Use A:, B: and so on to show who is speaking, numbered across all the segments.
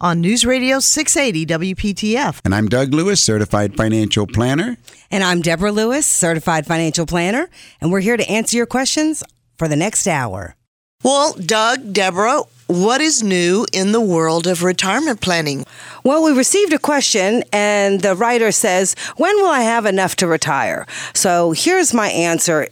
A: on News Radio 680 WPTF.
B: And I'm Doug Lewis, certified financial planner.
C: And I'm Deborah Lewis, certified financial planner, and we're here to answer your questions for the next hour.
A: Well, Doug, Deborah, what is new in the world of retirement planning?
C: Well, we received a question, and the writer says, When will I have enough to retire? So here's my answer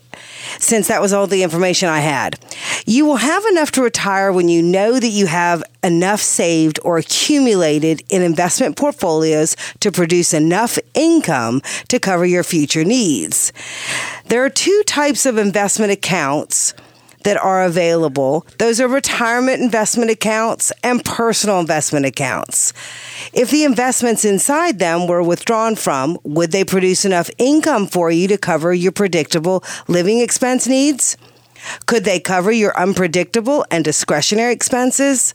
C: since that was all the information I had. You will have enough to retire when you know that you have enough saved or accumulated in investment portfolios to produce enough income to cover your future needs. There are two types of investment accounts that are available. Those are retirement investment accounts and personal investment accounts. If the investments inside them were withdrawn from, would they produce enough income for you to cover your predictable living expense needs? Could they cover your unpredictable and discretionary expenses?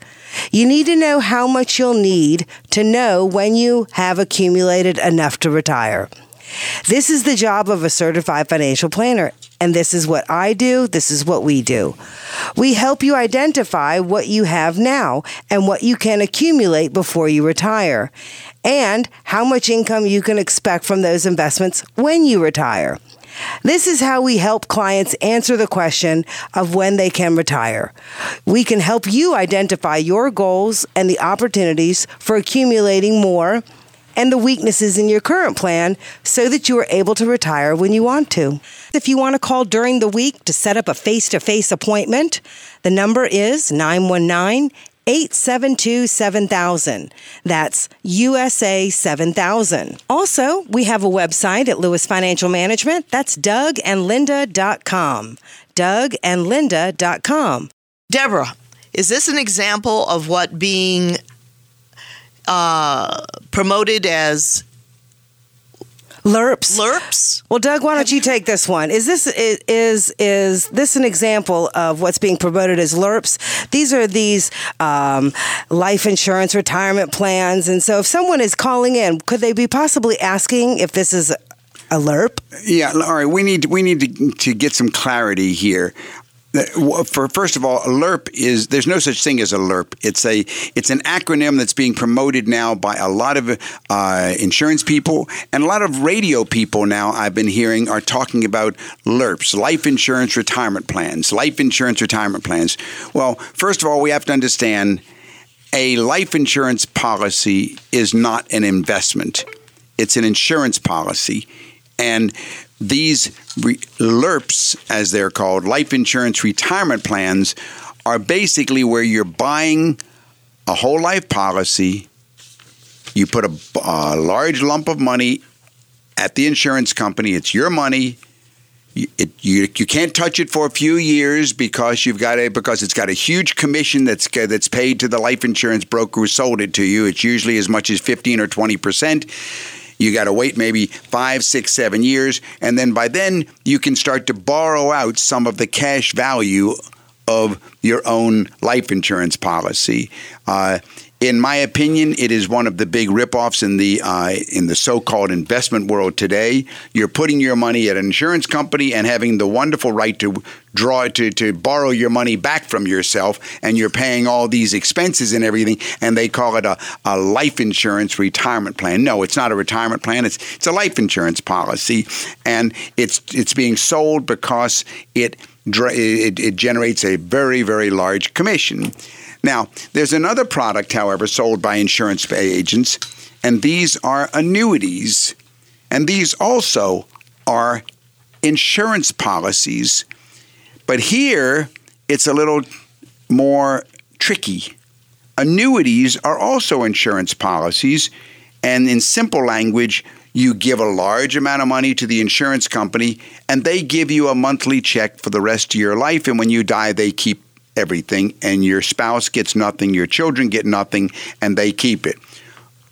C: You need to know how much you'll need to know when you have accumulated enough to retire. This is the job of a certified financial planner, and this is what I do, this is what we do. We help you identify what you have now and what you can accumulate before you retire, and how much income you can expect from those investments when you retire. This is how we help clients answer the question of when they can retire. We can help you identify your goals and the opportunities for accumulating more and the weaknesses in your current plan so that you are able to retire when you want to. If you want to call during the week to set up a face to face appointment, the number is 919 872 7000. That's USA 7000. Also, we have a website at Lewis Financial Management. That's dougandlinda.com. Dougandlinda.com.
A: Deborah, is this an example of what being uh, promoted as
C: LIRPs.
A: LIRPs?
C: Well, Doug, why don't you take this one? Is this is is this an example of what's being promoted as LIRPs? These are these um, life insurance retirement plans, and so if someone is calling in, could they be possibly asking if this is a LIRP?
B: Yeah, all right. We need we need to, to get some clarity here for first of all, a LIRP is there's no such thing as a LIRP. It's a it's an acronym that's being promoted now by a lot of uh, insurance people and a lot of radio people. Now I've been hearing are talking about LIRPs, life insurance retirement plans, life insurance retirement plans. Well, first of all, we have to understand a life insurance policy is not an investment; it's an insurance policy, and these re- LIRPs, as they're called, life insurance retirement plans, are basically where you're buying a whole life policy. You put a, a large lump of money at the insurance company. It's your money. It, you, you can't touch it for a few years because you've got a because it's got a huge commission that's that's paid to the life insurance broker who sold it to you. It's usually as much as fifteen or twenty percent you got to wait maybe five, six, seven years, and then by then you can start to borrow out some of the cash value of your own life insurance policy. Uh, in my opinion, it is one of the big ripoffs in the uh, in the so-called investment world today. You're putting your money at an insurance company and having the wonderful right to draw to to borrow your money back from yourself, and you're paying all these expenses and everything, and they call it a, a life insurance retirement plan. No, it's not a retirement plan. It's it's a life insurance policy, and it's it's being sold because it it, it generates a very very large commission. Now, there's another product, however, sold by insurance agents, and these are annuities. And these also are insurance policies. But here, it's a little more tricky. Annuities are also insurance policies, and in simple language, you give a large amount of money to the insurance company, and they give you a monthly check for the rest of your life. And when you die, they keep everything, and your spouse gets nothing, your children get nothing, and they keep it.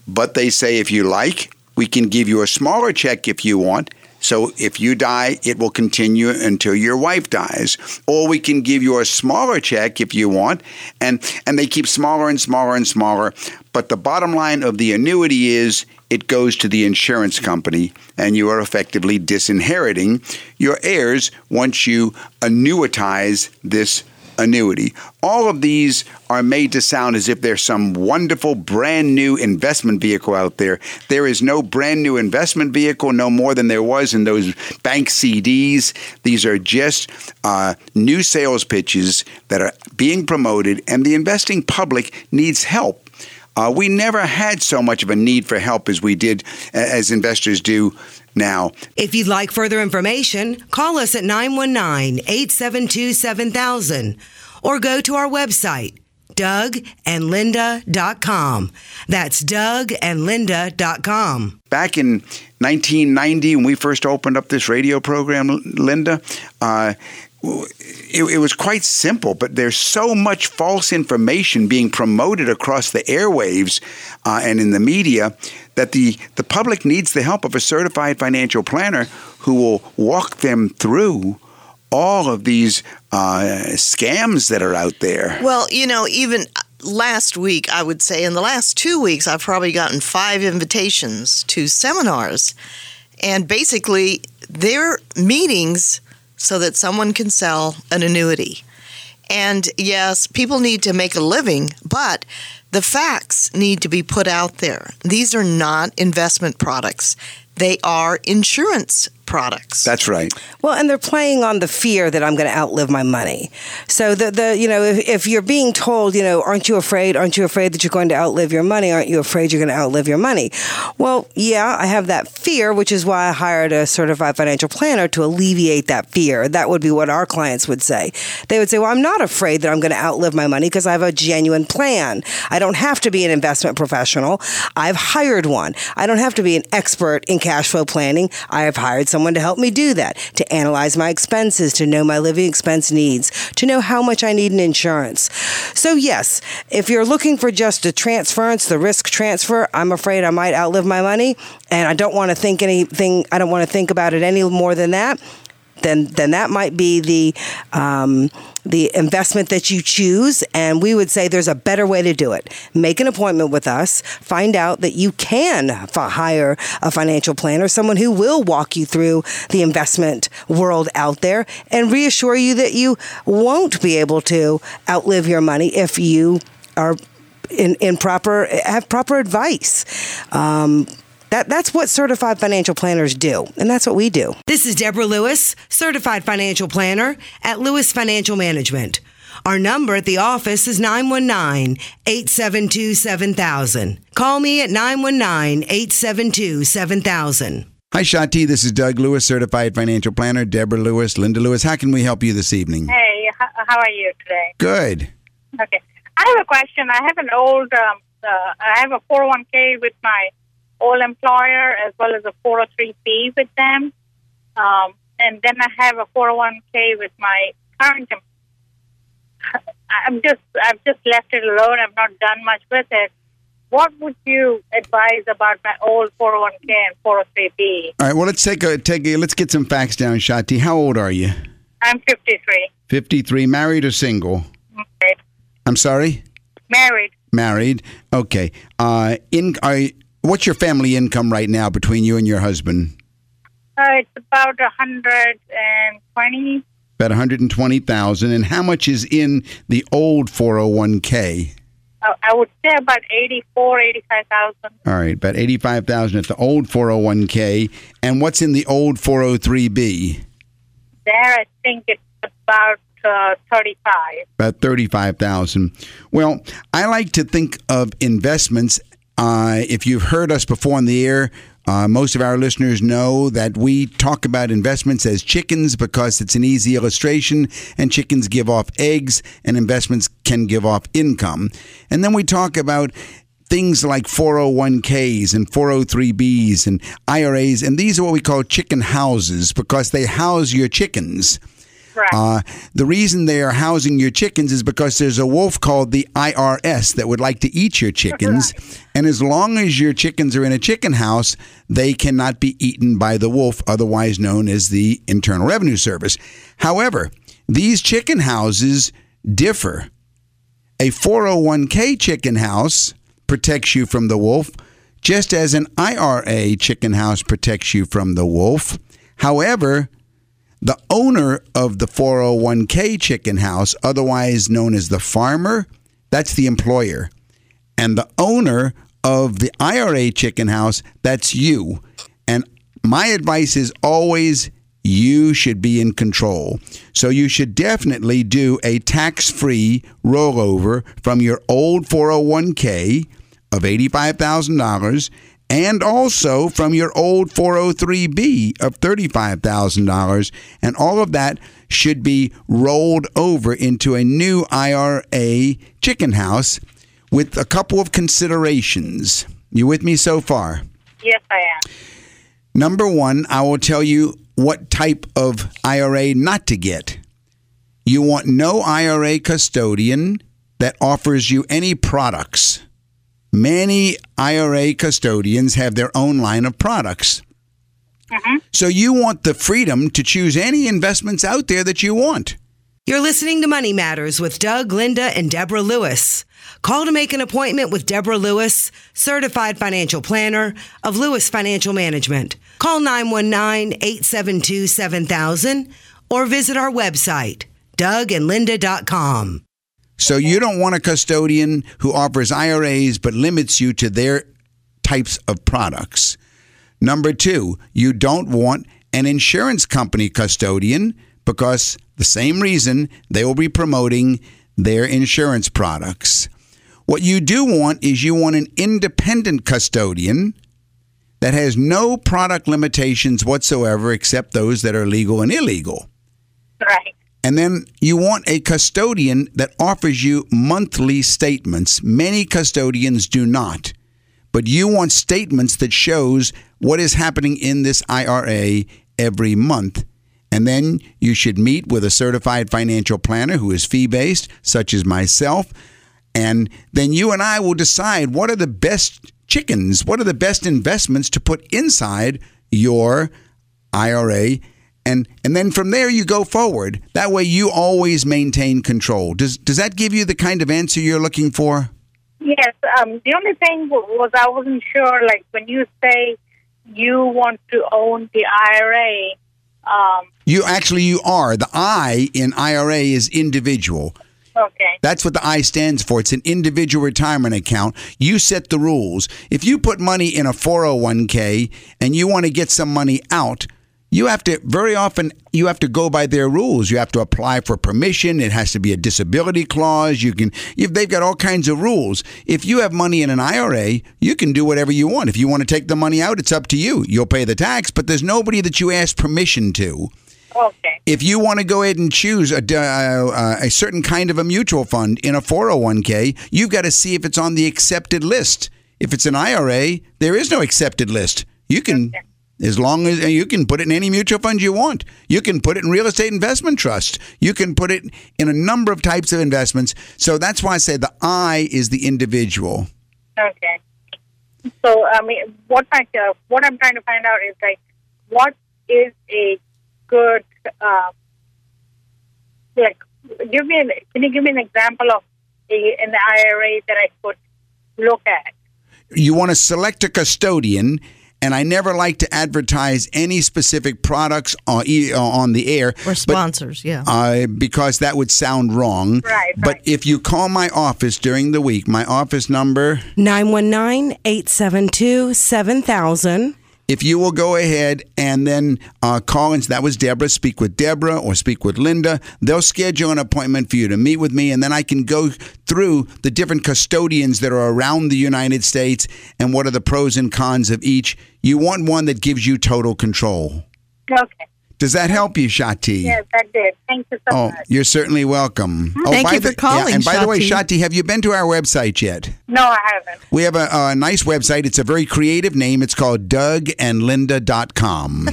B: But they say, if you like, we can give you a smaller check if you want. So if you die, it will continue until your wife dies. Or we can give you a smaller check if you want, and, and they keep smaller and smaller and smaller. But the bottom line of the annuity is it goes to the insurance company, and you are effectively disinheriting your heirs once you annuitize this annuity. All of these are made to sound as if there's some wonderful brand new investment vehicle out there. There is no brand new investment vehicle, no more than there was in those bank CDs. These are just uh, new sales pitches that are being promoted, and the investing public needs help. Uh, we never had so much of a need for help as we did, as investors do now.
C: If you'd like further information, call us at 919 872 7000 or go to our website, dougandlinda.com. That's dougandlinda.com.
B: Back in 1990, when we first opened up this radio program, Linda, uh, it, it, was quite simple, but there's so much false information being promoted across the airwaves uh, and in the media that the, the public needs the help of a certified financial planner who will walk them through all of these uh, scams that are out there.
A: Well, you know, even last week, I would say, in the last two weeks, I've probably gotten five invitations to seminars. And basically, they're meetings so that someone can sell an annuity. And yes, people need to make a living, but the facts need to be put out there. These are not investment products, they are insurance products.
B: That's right.
C: Well, and they're playing on the fear that I'm going to outlive my money. So the the you know if, if, you're being told you know aren't you afraid aren't you afraid that you're going to outlive your money aren't you afraid you're going to outlive your money? Well, yeah, I have that fear, which is why I hired a certified financial planner to alleviate that fear. That would be what our clients would say. They would say, "Well, I'm not afraid that I'm going to outlive my money because I have a genuine plan. I don't have to be an investment professional. I've hired one. I don't have to be an expert in cash flow planning. I have hired someone someone to help me do that, to analyze my expenses, to know my living expense needs, to know how much I need in insurance. So, yes, if you're looking for just a transference, the risk transfer, I'm afraid I might outlive my money and I don't want to think anything, I don't want to think about it any more than that then then that might be the um, the investment that you choose. And we would say there's a better way to do it. Make an appointment with us. Find out that you can hire a financial planner, someone who will walk you through the investment world out there, and reassure you that you won't be able to outlive your money if you are in, in proper have proper advice. Um, that, that's what certified financial planners do, and that's what we do. This is Deborah Lewis, certified financial planner at Lewis Financial Management. Our number at the office is 919 872 7000. Call me at 919 872 7000.
B: Hi, Shati. This is Doug Lewis, certified financial planner. Deborah Lewis, Linda Lewis. How can we help you this evening?
D: Hey, how are you today?
B: Good.
D: Okay. I have a question. I have an old, um, uh, I have a 401k with my old employer as well as a 403b with them. Um, and then I have a 401k with my current. I'm just I've just left it alone. I've not done much with it. What would you advise about my old 401k and 403b?
B: All right. Well, let's take a take a let's get some facts down, Shati. How old are you?
D: I'm 53.
B: 53. Married or single?
D: Married.
B: I'm sorry.
D: Married.
B: Married. Okay. Uh, in are What's your family income right now between you and your husband?
D: Uh, it's about a hundred and twenty.
B: About one hundred and twenty thousand. And how much is in the old four hundred oh one k?
D: Uh, would say about eighty-four, eighty-five thousand.
B: All right, about eighty-five thousand at the old 401k. And what's in the old four hundred three b?
D: There, I think it's about uh, 35.
B: About 35,000. Well, I like to think of investments uh, if you've heard us before on the air, Uh, most of our listeners know that we talk about investments as chickens because it's an easy illustration, and chickens give off eggs, and investments can give off income. And then we talk about things like 401ks and 403bs and IRAs, and these are what we call chicken houses because they house your chickens.
D: Right.
B: Uh, the reason they are housing your chickens is because there's a wolf called the IRS that would like to eat your chickens. And as long as your chickens are in a chicken house, they cannot be eaten by the wolf, otherwise known as the Internal Revenue Service. However, these chicken houses differ. A 401k chicken house protects you from the wolf, just as an IRA chicken house protects you from the wolf. However, the owner of the 401k chicken house, otherwise known as the farmer, that's the employer. And the owner of the IRA chicken house, that's you. And my advice is always you should be in control. So you should definitely do a tax free rollover from your old 401k of $85,000 and also from your old 403b of $35,000 and all of that should be rolled over into a new IRA chicken house with a couple of considerations. You with me so far?
D: Yes, I am.
B: Number 1, I will tell you what type of IRA not to get. You want no IRA custodian that offers you any products. Many IRA custodians have their own line of products. Mm-hmm. So you want the freedom to choose any investments out there that you want.
C: You're listening to Money Matters with Doug, Linda, and Deborah Lewis. Call to make an appointment with Deborah Lewis, certified financial planner of Lewis Financial Management. Call 919 872 7000 or visit our website, dougandlinda.com.
B: So you don't want a custodian who offers IRAs but limits you to their types of products. Number two, you don't want an insurance company custodian because the same reason they will be promoting their insurance products. What you do want is you want an independent custodian that has no product limitations whatsoever except those that are legal and illegal.
D: Right.
B: And then you want a custodian that offers you monthly statements. Many custodians do not. But you want statements that shows what is happening in this IRA every month. And then you should meet with a certified financial planner who is fee based, such as myself. And then you and I will decide what are the best chickens, what are the best investments to put inside your IRA. And, and then from there you go forward. That way you always maintain control. Does, does that give you the kind of answer you're looking for?
D: Yes. Um, the only thing was I wasn't sure. Like when you say you want to own the IRA, um,
B: You actually you are. The I in IRA is individual.
D: okay.
B: That's what the I stands for. It's an individual retirement account. You set the rules. If you put money in a 401k and you want to get some money out, you have to very often you have to go by their rules. You have to apply for permission. It has to be a disability clause. You can if they've got all kinds of rules. If you have money in an IRA, you can do whatever you want. If you want to take the money out, it's up to you. You'll pay the tax, but there's nobody that you ask permission to
D: Okay.
B: if you want to go ahead and choose a, uh, a certain kind of a mutual fund in a 401k, you've got to see if it's on the accepted list. If it's an IRA, there is no accepted list. You can, as long as you can put it in any mutual fund you want. You can put it in real estate investment trust. You can put it in a number of types of investments. So that's why I say the I is the individual.
D: Okay. So I mean, what I uh, what I'm trying to find out is like, what is a good uh, like? Give me an, can you give me an example of a, an IRA that I could look at?
B: you want to select a custodian and I never like to advertise any specific products on, e- on the air.
A: Or
B: but-
A: sponsors, yeah.
B: uh, because that would sound wrong.
D: Right,
B: But
D: right.
B: if you call my office during the week, my office number
C: 919 872 7000.
B: If you will go ahead and then uh, call and that was Deborah, speak with Deborah or speak with Linda. They'll schedule an appointment for you to meet with me, and then I can go through the different custodians that are around the United States and what are the pros and cons of each. You want one that gives you total control.
D: Okay.
B: Does that help you, Shati?
D: Yes, that did. Thank you so
B: Oh,
D: much.
B: you're certainly welcome. Oh,
A: Thank
B: by
A: you for
B: the-
A: calling,
B: and by the way,
A: Shati.
B: Shati, have you been to our website yet?
D: No, I haven't.
B: We have a, a nice website. It's a very creative name. It's called dougandlinda.com.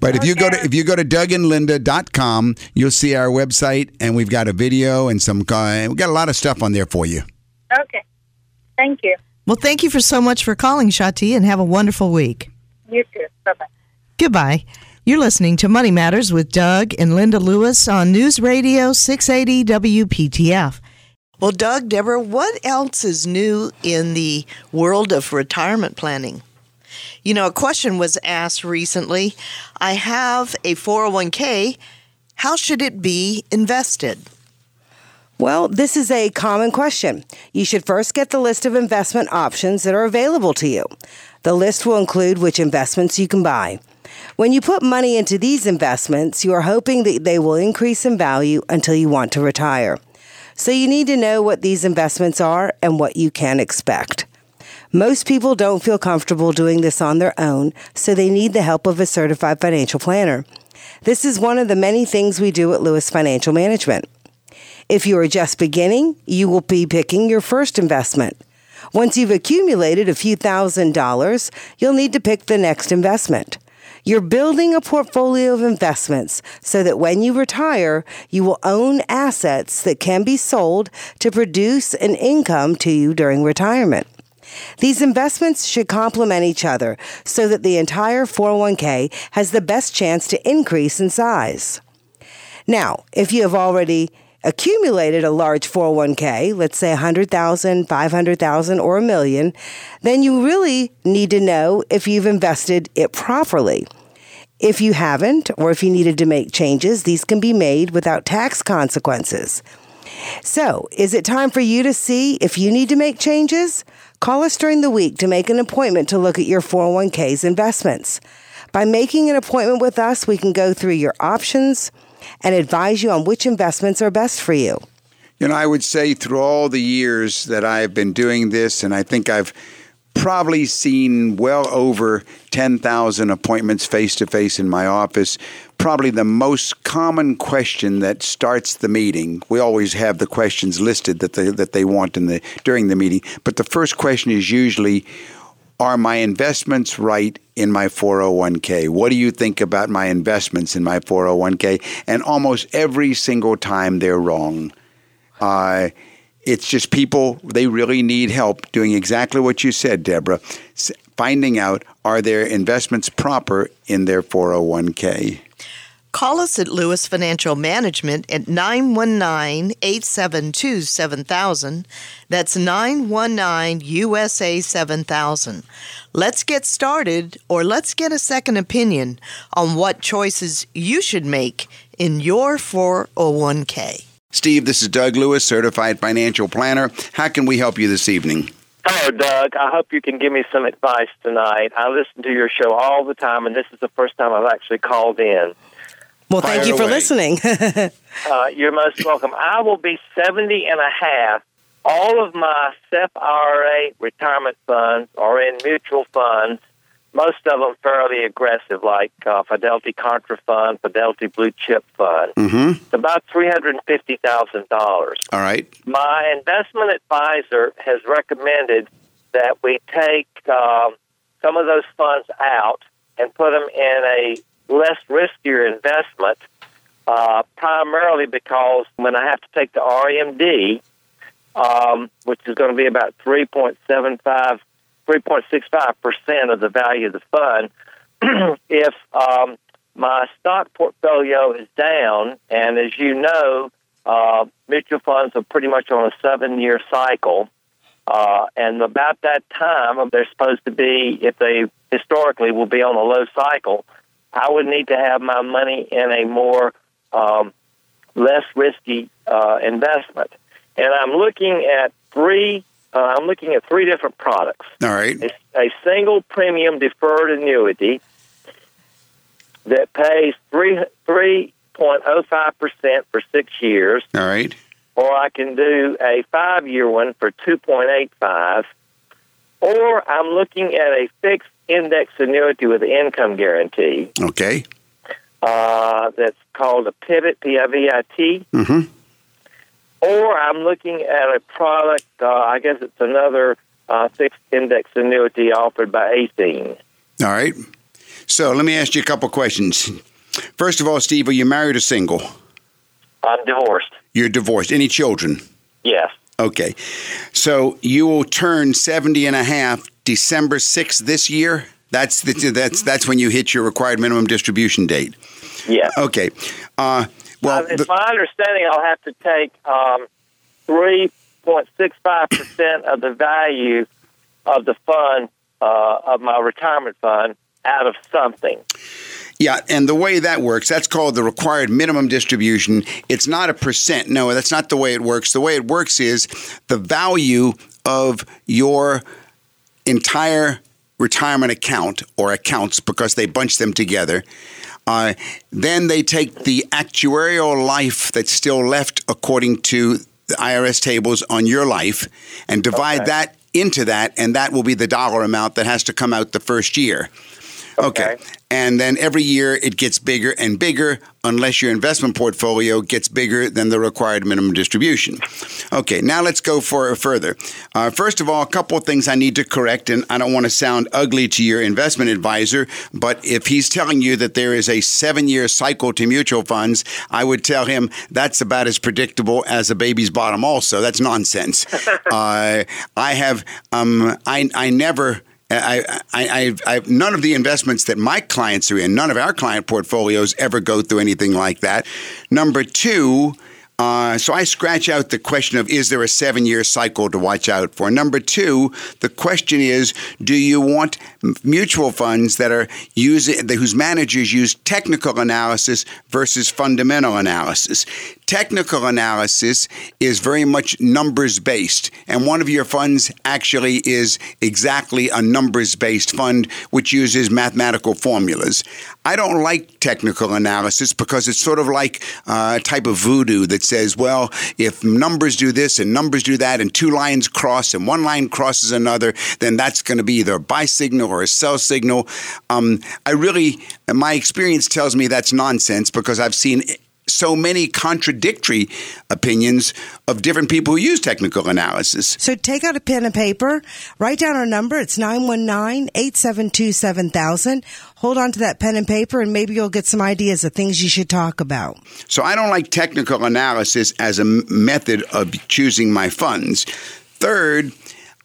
B: but if you go to if you go to dougandlinda.com, you'll see our website and we've got a video and some uh, we've got a lot of stuff on there for you.
D: Okay. Thank you.
A: Well, thank you for so much for calling, Shati, and have a wonderful week.
D: You too. Bye bye.
A: Goodbye. You're listening to Money Matters with Doug and Linda Lewis on News Radio 680 WPTF. Well, Doug, Deborah, what else is new in the world of retirement planning? You know, a question was asked recently I have a 401k. How should it be invested?
C: Well, this is a common question. You should first get the list of investment options that are available to you. The list will include which investments you can buy. When you put money into these investments, you are hoping that they will increase in value until you want to retire. So you need to know what these investments are and what you can expect. Most people don't feel comfortable doing this on their own, so they need the help of a certified financial planner. This is one of the many things we do at Lewis Financial Management. If you are just beginning, you will be picking your first investment. Once you've accumulated a few thousand dollars, you'll need to pick the next investment. You're building a portfolio of investments so that when you retire, you will own assets that can be sold to produce an income to you during retirement. These investments should complement each other so that the entire 401k has the best chance to increase in size. Now, if you have already accumulated a large 401k, let's say 100,000, 500,000 or a million, then you really need to know if you've invested it properly. If you haven't or if you needed to make changes, these can be made without tax consequences. So, is it time for you to see if you need to make changes? Call us during the week to make an appointment to look at your 401k's investments. By making an appointment with us, we can go through your options and advise you on which investments are best for you.
B: You know, I would say through all the years that I've been doing this, and I think I've probably seen well over 10,000 appointments face to face in my office. Probably the most common question that starts the meeting. We always have the questions listed that they, that they want in the during the meeting, but the first question is usually are my investments right in my 401k? What do you think about my investments in my 401k? And almost every single time they're wrong. Uh, it's just people, they really need help doing exactly what you said, Deborah. Finding out are their investments proper in their 401k?
A: Call us at Lewis Financial Management at 919 872 7000. That's 919 USA 7000. Let's get started, or let's get a second opinion on what choices you should make in your 401k.
B: Steve, this is Doug Lewis, certified financial planner. How can we help you this evening?
E: Hello, Doug. I hope you can give me some advice tonight. I listen to your show all the time, and this is the first time I've actually called in.
C: Well, thank
B: Fire
C: you for
B: away.
C: listening.
E: Uh, you're most welcome. I will be 70 and a half. All of my SEP IRA retirement funds are in mutual funds, most of them fairly aggressive, like uh, Fidelity Contra Fund, Fidelity Blue Chip Fund.
B: Mm-hmm.
E: It's about $350,000.
B: All right.
E: My investment advisor has recommended that we take um, some of those funds out and put them in a less riskier investment, uh, primarily because when I have to take the RMD, um, which is going to be about 3.75, 3.65% of the value of the fund, if um, my stock portfolio is down, and as you know, uh, mutual funds are pretty much on a seven year cycle. Uh, and about that time, they're supposed to be, if they historically will be on a low cycle, I would need to have my money in a more um, less risky uh, investment. And I'm looking at three uh, I'm looking at three different products.
B: All right.
E: A, a single premium deferred annuity that pays three three point oh five percent for six years,
B: All right.
E: or I can do a five year one for two point eight five, or I'm looking at a fixed index annuity with an income guarantee
B: Okay.
E: uh, that's called a pivot P I V I T.
B: Mhm.
E: Or I'm looking at a product. Uh, I guess it's another uh, fixed index annuity offered by Athene.
B: All right. So let me ask you a couple questions. First of all, Steve, are you married or single?
E: I'm divorced.
B: You're divorced. Any children?
E: Yes.
B: Okay. So you will turn 70 and a half December 6th this year. That's the, that's that's when you hit your required minimum distribution date.
E: Yes.
B: Okay. Uh, well,
E: Uh, it's
B: the-
E: my understanding I'll have to take um, 3.65% of the value of the fund, uh, of my retirement fund, out of something.
B: Yeah, and the way that works, that's called the required minimum distribution. It's not a percent. No, that's not the way it works. The way it works is the value of your entire retirement account or accounts because they bunch them together. Uh, then they take the actuarial life that's still left according to the IRS tables on your life and divide
E: Okay.
B: that into that, and that will be the dollar amount that has to come out the first year. Okay.
E: Okay.
B: And then every year it gets bigger and bigger unless your investment portfolio gets bigger than the required minimum distribution. Okay, now let's go for further. Uh, first of all, a couple of things I need to correct, and I don't want to sound ugly to your investment advisor, but if he's telling you that there is a seven year cycle to mutual funds, I would tell him that's about as predictable as a baby's bottom, also. That's nonsense. uh, I have, um, I, I never. I, I, I, I, none of the investments that my clients are in, none of our client portfolios ever go through anything like that. Number two, uh, so I scratch out the question of is there a seven year cycle to watch out for? Number two, the question is do you want mutual funds that are using, whose managers use technical analysis versus fundamental analysis? Technical analysis is very much numbers based, and one of your funds actually is exactly a numbers based fund which uses mathematical formulas. I don't like technical analysis because it's sort of like uh, a type of voodoo that says, well, if numbers do this and numbers do that, and two lines cross and one line crosses another, then that's going to be either a buy signal or a sell signal. Um, I really, my experience tells me that's nonsense because I've seen so many contradictory opinions of different people who use technical analysis.
C: So take out a pen and paper, write down our number. It's 919-872-7000. Hold on to that pen and paper and maybe you'll get some ideas of things you should talk about.
B: So I don't like technical analysis as a method of choosing my funds. Third,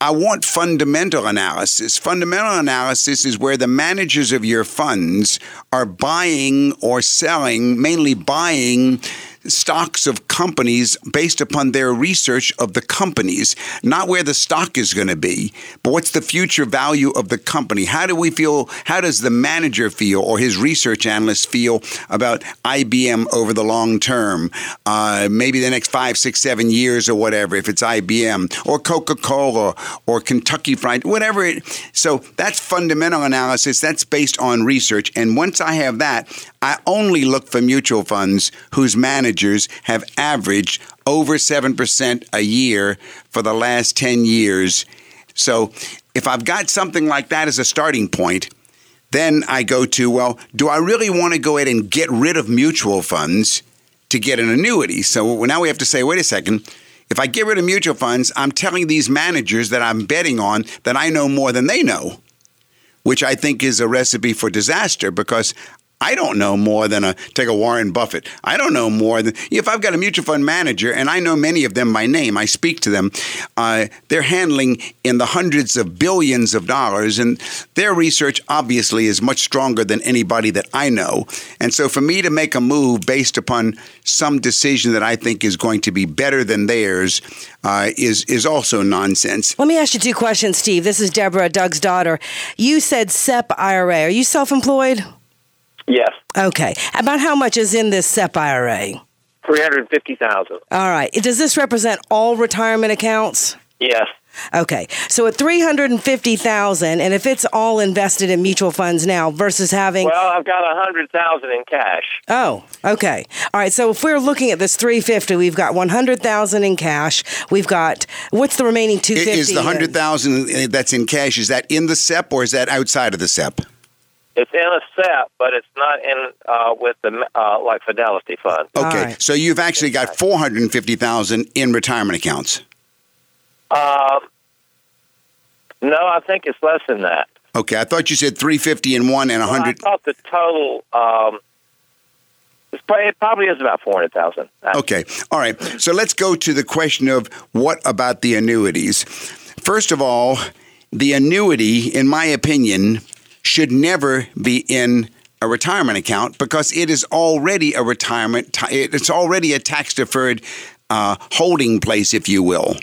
B: I want fundamental analysis. Fundamental analysis is where the managers of your funds are buying or selling, mainly buying stocks of companies based upon their research of the companies, not where the stock is going to be, but what's the future value of the company. How do we feel? How does the manager feel or his research analyst feel about IBM over the long term? Uh, maybe the next five, six, seven years or whatever, if it's IBM or Coca Cola or Kentucky Fried, whatever it. So that's fundamental analysis. That's based on research. And once I have that, I only look for mutual funds whose managers have averaged over 7% a year for the last 10 years. So if I've got something like that as a starting point, then I go to, well, do I really want to go ahead and get rid of mutual funds to get an annuity? So now we have to say, wait a second. If I get rid of mutual funds, I'm telling these managers that I'm betting on that I know more than they know, which I think is a recipe for disaster because I don't know more than a take a Warren Buffett. I don't know more than if I've got a mutual fund manager, and I know many of them by name. I speak to them. Uh, they're handling in the hundreds of billions of dollars, and their research obviously is much stronger than anybody that I know. And so, for me to make a move based upon some decision that I think is going to be better than theirs uh, is is also nonsense.
C: Let me ask you two questions, Steve. This is Deborah, Doug's daughter. You said SEP IRA. Are you self employed?
E: Yes,
C: Okay. About how much is in this SEP IRA?
E: three hundred fifty thousand.
C: All right. Does this represent all retirement accounts?
E: Yes,
C: Okay, so at three hundred and fifty thousand, and if it's all invested in mutual funds now versus having
E: Well, I've got a hundred thousand in cash.
C: oh, okay, all right. So if we're looking at this three fifty, we've got one hundred thousand in cash. We've got what's the remaining two
B: I-
C: fifty?
B: Is the hundred thousand that's in cash? Is that in the SEP or is that outside of the SEP?
E: It's in a SEP, but it's not in uh, with the uh, like Fidelity Fund.
B: Okay,
C: right.
B: so you've actually got four hundred and fifty thousand in retirement accounts.
E: Um, no, I think it's less than that.
B: Okay, I thought you said three fifty in one and a
E: Well, I
B: hundred.
E: thought the total um, probably, it probably is about four hundred thousand.
B: Okay, all right. So let's go to the question of what about the annuities? First of all, the annuity, in my opinion, should never be in a retirement account because it is already a retirement. It's already a tax deferred uh, holding place, if you will.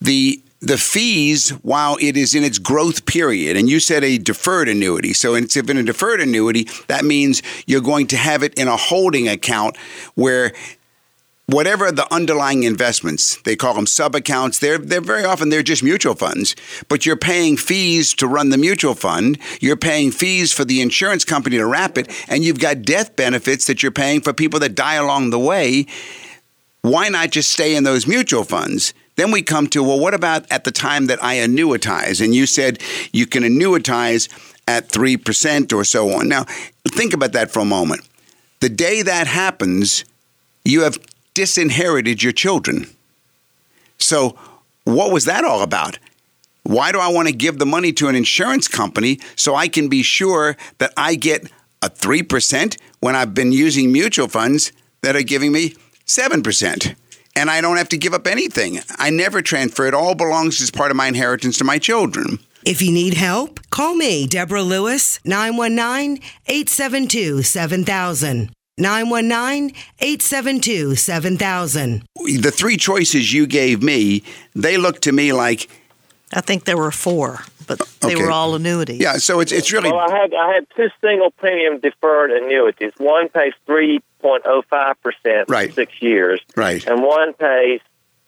B: The the fees, while it is in its growth period, and you said a deferred annuity. So it's in a deferred annuity, that means you're going to have it in a holding account where whatever the underlying investments, they call them sub accounts. They're they're very often they're just mutual funds, but you're paying fees to run the mutual fund. You're paying fees for the insurance company to wrap it, and you've got death benefits that you're paying for people that die along the way. Why not just stay in those mutual funds? Then we come to well, what about at the time that I annuitize? And you said you can annuitize at three percent or so on. Now, think about that for a moment. The day that happens, you have disinherited your children. So, what was that all about? Why do I want to give the money to an insurance company so I can be sure that I get a 3% when I've been using mutual funds that are giving me 7%? And I don't have to give up anything. I never transfer. It all belongs as part of my inheritance to my children.
F: If you need help, call me, Deborah Lewis, 919 872 7000. 919 872 7000.
B: The three choices you gave me, they look to me like,
A: I think there were four, but they
B: Okay.
A: were all annuities.
B: yeah, so it's, it's really
E: Well, I had I had two single premium deferred annuities. One pays three point oh five percent for
B: Right.
E: six years,
B: right,
E: and one pays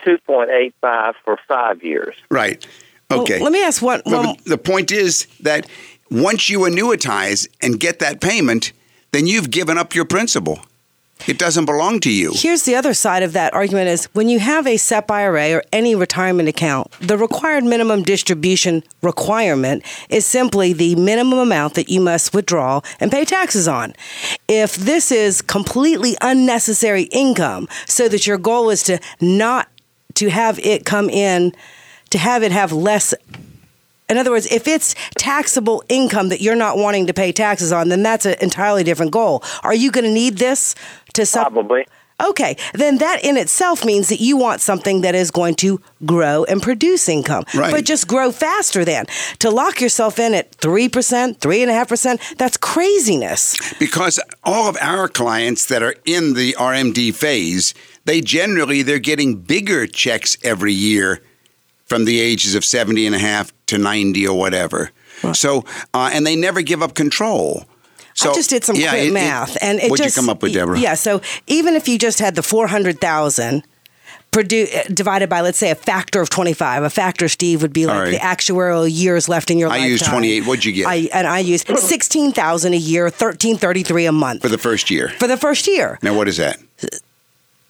E: two point eight five for five years.
B: right.
C: Well,
B: Okay.
C: let me ask what.
B: No,
C: one
B: but the point is that once you annuitize and get that payment, then you've given up your principal. It doesn't belong to you.
C: Here's the other side of that argument is when you have a SEP IRA or any retirement account, the required minimum distribution requirement is simply the minimum amount that you must withdraw and pay taxes on. If this is completely unnecessary income so that your goal is to not to have it come in to have it have less in other words, if it's taxable income that you're not wanting to pay taxes on, then that's an entirely different goal. Are you going to need this to sup-
E: Probably.
C: Okay, then that in itself means that you want something that is going to grow and produce income,
B: Right.
C: but just grow faster than to lock yourself in at three percent, three and a half percent. That's craziness.
B: Because all of our clients that are in the RMD phase, they generally they're getting bigger checks every year from the ages of 70 and a half to 90 or whatever. So, uh, and they never give up control. So,
C: I just did some
B: yeah,
C: quick
B: it- it-
C: math, and it
B: what'd
C: just
B: you come up with, Deborah?
C: Yeah, so even if you just had the four hundred thousand. Produ- divided by let's say a factor of 25 a factor steve would be like
B: right.
C: the actuarial years left in your
B: I
C: lifetime
B: used 28. What'd you get?
C: I, and i used 16000 a year 1333 a month
B: For the first year.
C: for the first year
B: Now, what is that?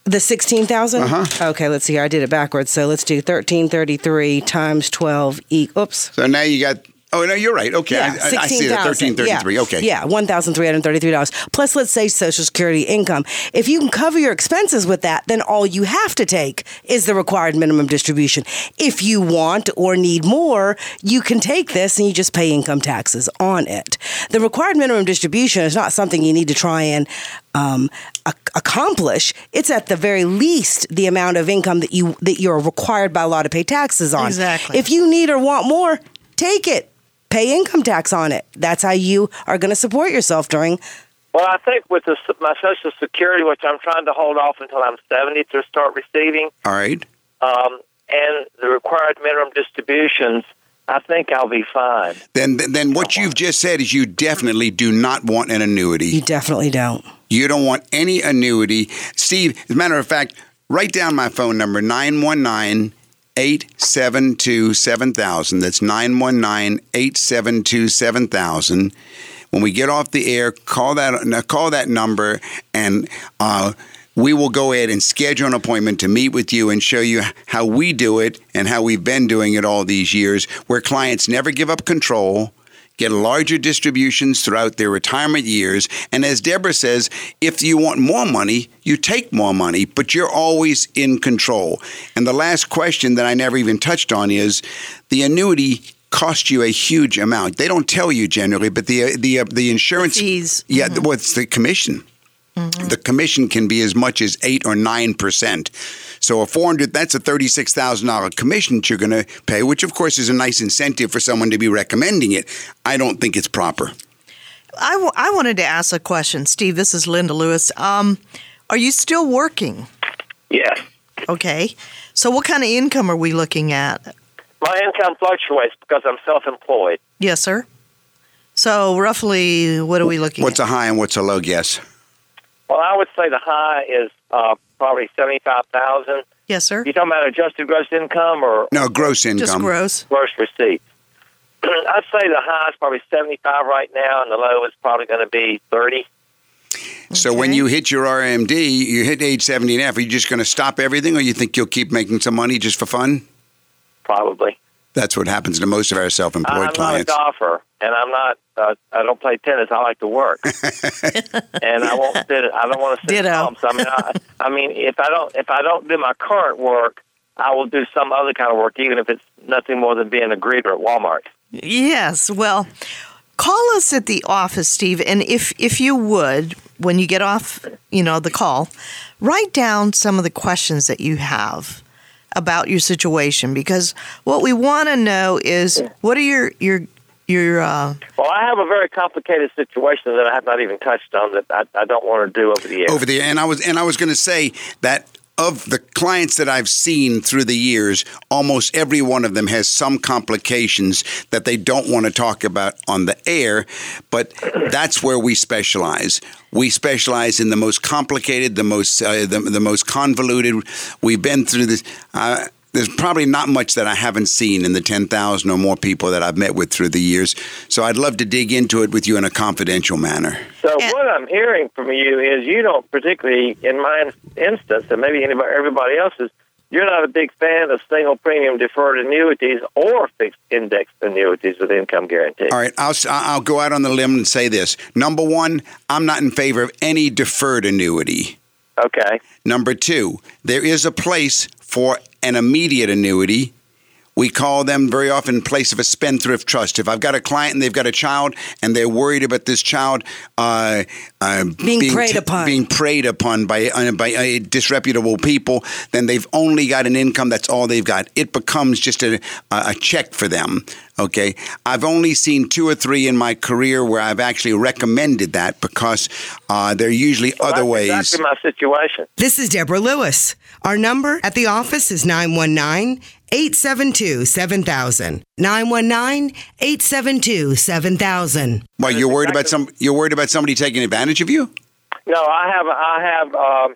C: The 16000
B: Uh-huh.
C: okay let's see i did it backwards so let's do 1333 times 12 e- oops
B: So now you got. Oh no, you're right. Okay, I, I- I see that. Thirteen thirty-three.
C: Yeah.
B: Okay.
C: Yeah, one thousand three hundred thirty-three dollars plus, let's say, Social Security income. If you can cover your expenses with that, then all you have to take is the required minimum distribution. If you want or need more, you can take this and you just pay income taxes on it. The required minimum distribution is not something you need to try and um, ac- accomplish. It's at the very least the amount of income that you that you're required by law to pay taxes on.
A: Exactly.
C: If you need or want more, take it. Pay income tax on it. That's how you are going to support yourself during.
E: Well, I think with the, my Social Security, which I'm trying to hold off until I'm 70 to start receiving,
B: All right.
E: um, and the required minimum distributions, I think I'll be fine.
B: Then, then what you've just said is you definitely do not want an annuity.
C: You definitely don't.
B: You don't want any annuity. Steve, as a matter of fact, write down my phone number 919 872 7000. That's 919 872 7000. When we get off the air, call that call that number, and uh, we will go ahead and schedule an appointment to meet with you and show you how we do it and how we've been doing it all these years, where clients never give up control get larger distributions throughout their retirement years. And as Deborah says, if you want more money, you take more money, but you're always in control. And the last question that I never even touched on is the annuity cost you a huge amount. They don't tell you generally, but the the uh, the insurance
A: The fees.
B: Yeah, what's the commission? The commission can be as much as eight or nine percent. So a four hundred that's a thirty six thousand dollar commission that you're going to pay, which of course is a nice incentive for someone to be recommending it. I don't think it's proper.
A: I, w- I wanted to ask a question, Steve. This is Linda Lewis. Um, are you still working?
E: Yes.
A: Okay. So, what kind of income are we looking at?
E: My income fluctuates because I'm self-employed.
A: Yes, sir. So, roughly, what are we looking at?
B: What's
A: at?
B: a high and what's a low guess?
E: Well, I would say the high is uh, probably seventy-five thousand.
A: yes, sir.
E: You talking about adjusted gross income or
B: No, gross income.
A: Just gross.
E: gross receipts? I'd say the high is probably seventy-five right now, and the low is probably going to be thirty.
B: So when you hit your RMD, you hit age 70 and a half, are you just going to stop everything or you think you'll keep making some money just for fun?
E: Probably.
B: That's what happens to most of our self-employed
E: I'm not a
B: clients.
E: golfer, and I'm not. Uh, I don't play tennis. I like to work, and I won't sit. I don't want to sit.
A: Ditto.
E: at home. So I mean, I, I mean, if I don't, if I don't do my current work, I will do some other kind of work, even if it's nothing more than being a greeter at Walmart.
A: Yes. Well, call us at the office, Steve, and if if you would, when you get off, you know, the call, write down some of the questions that you have about your situation because what we want to know is what are your your your uh,
E: Well, I have a very complicated situation that I have not even touched on that I, I don't want to do over the air.
B: over the and I was and I was going to say that of the clients that I've seen through the years, almost every one of them has some complications that they don't want to talk about on the air, but that's where we specialize. We specialize in the most complicated, the most uh, the, the most convoluted. We've been through this. Uh, there's probably not much that I haven't seen in the 10,000 or more people that I've met with through the years. So I'd love to dig into it with you in a confidential manner.
E: So
A: And-
E: what I'm hearing from you is you don't particularly, in my instance, and maybe anybody, everybody else's, you're not a big fan of single premium deferred annuities or fixed index annuities with income guarantee.
B: All right, I'll I'll go out on the limb and say this. Number one, I'm not in favor of any deferred annuity.
E: Okay.
B: Number two, there is a place for an immediate annuity. We call them very often place of a spendthrift trust. If I've got a client and they've got a child and they're worried about this child uh, uh,
C: Being preyed upon.
B: being preyed upon by uh, by uh, disreputable people, then they've only got an income. That's all they've got. It becomes just a, a check for them. Okay, I've only seen two or three in my career where I've actually recommended that because uh, there are usually
E: Well,
B: other
E: that's
B: ways.
E: Exactly my situation.
F: This is Deborah Lewis. Our number at the office is 919 872 7000. 919 872 7000.
B: Why you're worried about some? You're worried about somebody taking advantage of you?
E: No, I have I have um,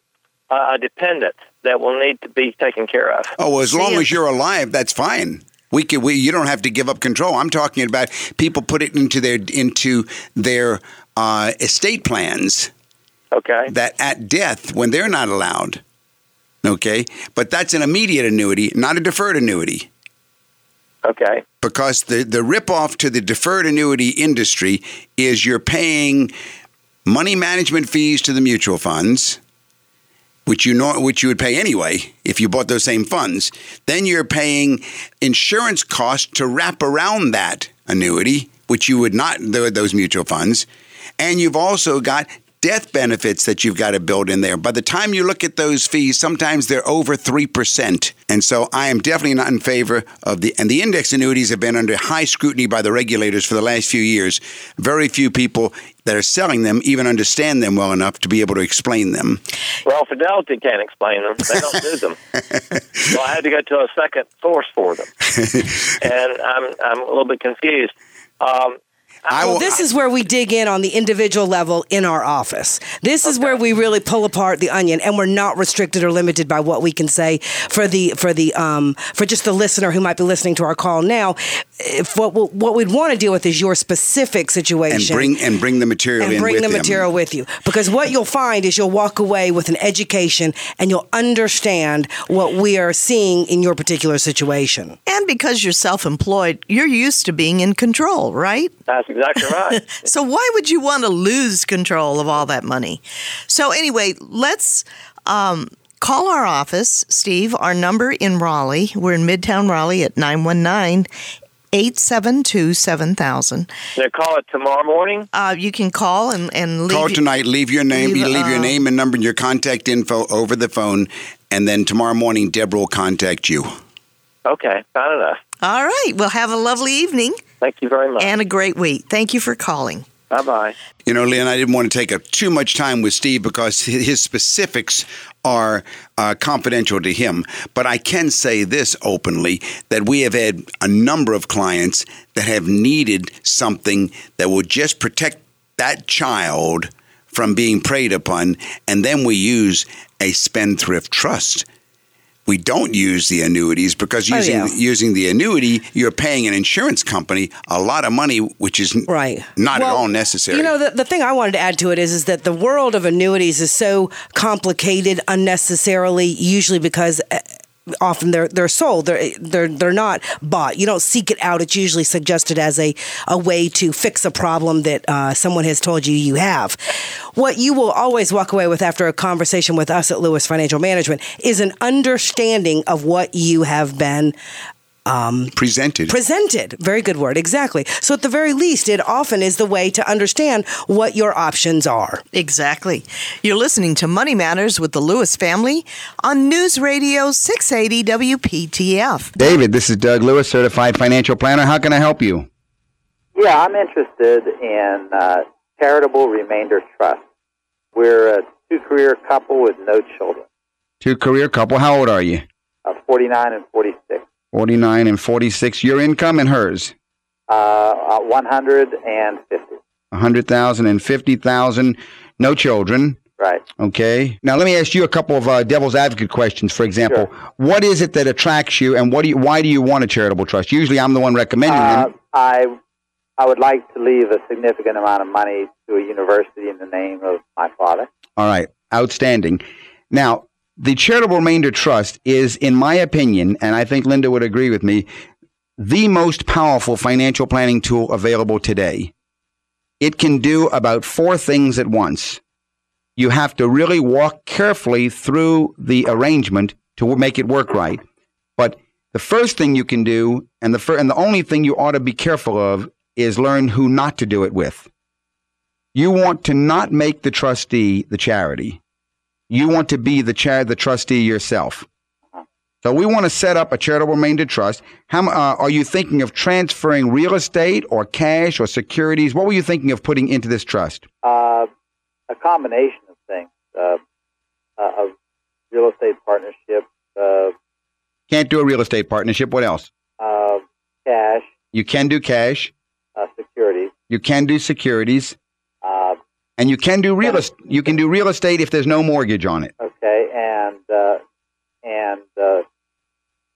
E: a dependent that will need to be taken care of.
B: Oh, well, as long
A: ya.
B: as you're alive, that's fine. We could. We, you don't have to give up control. I'm talking about people put it into their into their uh, estate plans
E: Okay.
B: that at death when they're not allowed. Okay, but that's an immediate annuity, not a deferred annuity.
E: Okay.
B: because the the ripoff to the deferred annuity industry is you're paying money management fees to the mutual funds, which you know which you would pay anyway if you bought those same funds. Then you're paying insurance costs to wrap around that annuity, which you would not th- those mutual funds, and you've also got death benefits that you've got to build in there. By the time you look at those fees, sometimes they're over 3%. And so I am definitely not in favor of the, and the index annuities have been under high scrutiny by the regulators for the last few years. Very few people that are selling them even understand them well enough to be able to explain them.
E: Well, Fidelity can't explain them. They don't do them. so I had to go to a second source for them, and I'm I'm a little bit confused. Um,
G: I
C: Well,
G: will.
C: this is where we dig in on the individual level in our office. This is where we really pull apart the onion, and we're not restricted or limited by what we can say for the for the um for just the listener who might be listening to our call now. If what we'll- what we'd want to deal with is your specific situation,
G: and
C: situation.
G: bring and bring the material
C: and
G: in
C: bring
G: with
C: the
G: them.
C: material with you because what you'll find is you'll walk away with an education and you'll understand what we are seeing in your particular situation.
A: And because you're self employed, you're used to being in control, right?
E: That's exactly right.
A: So why would you want to lose control of all that money? So anyway, let's um, call our office, Steve. Our number in Raleigh, we're in Midtown Raleigh at 919 872 7000.
E: They call it tomorrow morning.
A: Uh, You can call and, and leave.
G: Call
A: your-
G: tonight. Leave your name.
A: leave,
G: you leave your
A: uh,
G: name and number and your contact info over the phone, and then tomorrow morning Deborah will contact you.
E: Okay, fine enough.
A: All right. Well, have a lovely evening
E: Thank you very much.
A: and a great week. Thank you for calling.
E: Bye bye.
G: You know, Lynn, I didn't want to take up too much time with Steve because his specifics are uh, confidential to him. But I can say this openly that we have had a number of clients that have needed something that will just protect that child from being preyed upon. And then we use a spendthrift trust. We don't use the annuities because
C: Oh,
G: using
C: yeah.
G: using the annuity, you're paying an insurance company a lot of money, which is
C: Right.
G: not at all necessary.
C: You know, the, the thing I wanted to add to it is, is that the world of annuities is so complicated unnecessarily, usually because. Eh, Often they're they're sold. They're they're they're not bought. You don't seek it out. It's usually suggested as a, a way to fix a problem that uh, someone has told you you have. What you will always walk away with after a conversation with us at Lewis Financial Management is an understanding of what you have been
G: presented.
C: presented. Very good word, exactly. So at the very least, it often is the way to understand what your options are.
A: Exactly. You're listening to Money Matters with the Lewis family on News Radio 680 WPTF.
B: David, this is Doug Lewis, certified financial planner. How can I help you?
H: Yeah, I'm interested in uh, charitable remainder trust. We're a two-career couple with no children,
B: Two career couple. How old are you?
H: uh, 49 and 46,
B: 49 and 46. Your income and hers?
H: uh, uh, 150.
B: 100,000 and 50,000. No children.
H: Right.
B: Okay. Now let me ask you a couple of uh, devil's advocate questions. For example, what is it that attracts you, and what do you, why do you want a charitable trust? Usually, I'm the one recommending
H: Uh,
B: them.
H: I I would like to leave a significant amount of money to a university in the name of my father.
B: All right, outstanding. Now, the charitable remainder trust is, in my opinion, and I think Linda would agree with me, the most powerful financial planning tool available today. It can do about four things at once. You have to really walk carefully through the arrangement to make it work right. But the first thing you can do, and the fir- and the only thing you ought to be careful of, is learn who not to do it with. You want to not make the trustee the charity. You want to be the char- the trustee yourself. So we want to set up a charitable remainder trust. How uh, are you thinking of transferring real estate or cash or securities? What were you thinking of putting into this trust?
H: Uh, a combination of things, uh, a real estate partnership, uh,
B: Can't do a real estate partnership. What else?
H: uh, cash,
B: You can do cash.
H: uh, securities.
B: You can do securities, and you can do real est- You can do real estate if there's no mortgage on it.
H: Okay, and uh, and uh,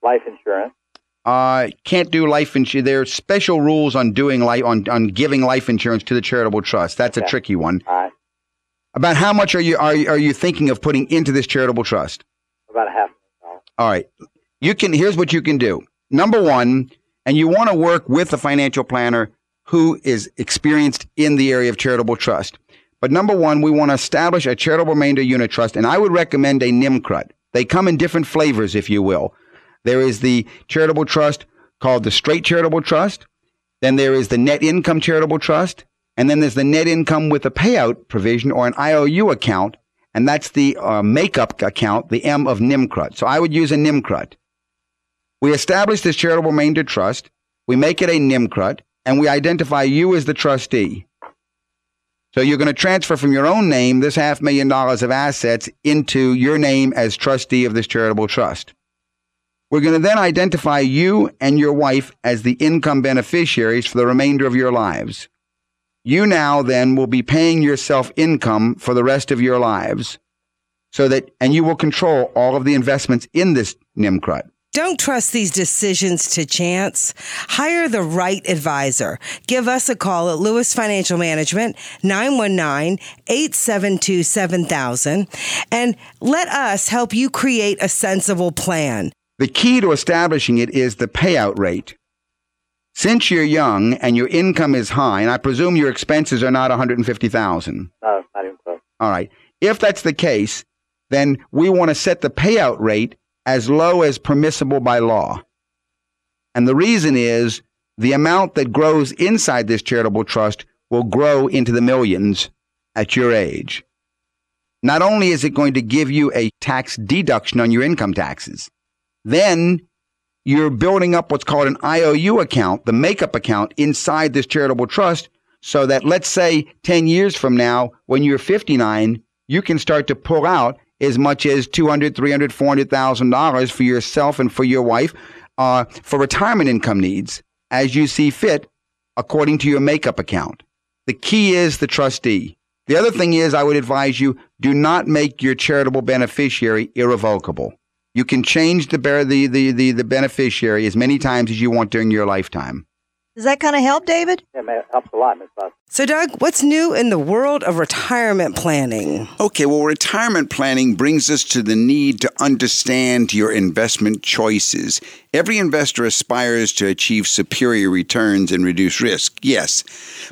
H: life insurance.
B: Uh, can't do life insurance. There are special rules on doing life on, on giving life insurance to the charitable trust. That's a tricky one.
H: All right,
B: About how much are you are are you thinking of putting into this charitable trust?
H: about a half million.
B: All right. You can here's what you can do. Number 1, and you want to work with a financial planner who is experienced in the area of charitable trust. But number 1, we want to establish a charitable remainder unit trust and I would recommend a NIMCRUT. They come in different flavors if you will. There is the charitable trust called the straight charitable trust. Then there is the net income charitable trust. And then there's the net income with a payout provision or an IOU account. And that's the uh, makeup account, the M of NIMCRUT. So I would use a NIMCRUT. We establish this charitable remainder trust. We make it a NIMCRUT and we identify you as the trustee. So you're going to transfer from your own name this half million dollars of assets into your name as trustee of this charitable trust. We're going to then identify you and your wife as the income beneficiaries for the remainder of your lives.
I: you now then will be paying yourself income for the rest of your lives so that, and you will control all of the investments in this NIMCRUT.
C: Don't trust these decisions to chance. Hire the right advisor. Give us a call at Lewis Financial Management, 919-872-7000, and let us help you create a sensible plan.
I: The key to establishing it is the payout rate. Since you're young and your income is high, and I presume your expenses are not 150,000.
H: No, not even close.
I: All right. If that's the case, then we want to set the payout rate as low as permissible by law. And the reason is the amount that grows inside this charitable trust will grow into the millions at your age. Not only is it going to give you a tax deduction on your income taxes, then you're building up what's called an IOU account, the makeup account inside this charitable trust, so that let's say 10 years from now, when you're 59, you can start to pull out as much as 200, 300, 400,000 dollars for yourself and for your wife uh, for retirement income needs as you see fit according to your makeup account. The key is the trustee. The other thing is I would advise you do not make your charitable beneficiary irrevocable. You can change the, the, the, the, the beneficiary as many times as you want during your lifetime.
J: Does that kind of help, David?
H: Yeah, man, it helps a lot, Miss Buck.
C: So, Doug, what's new in the world of retirement planning?
B: Okay, well, retirement planning brings us to the need to understand your investment choices. Every investor aspires to achieve superior returns and reduce risk, yes.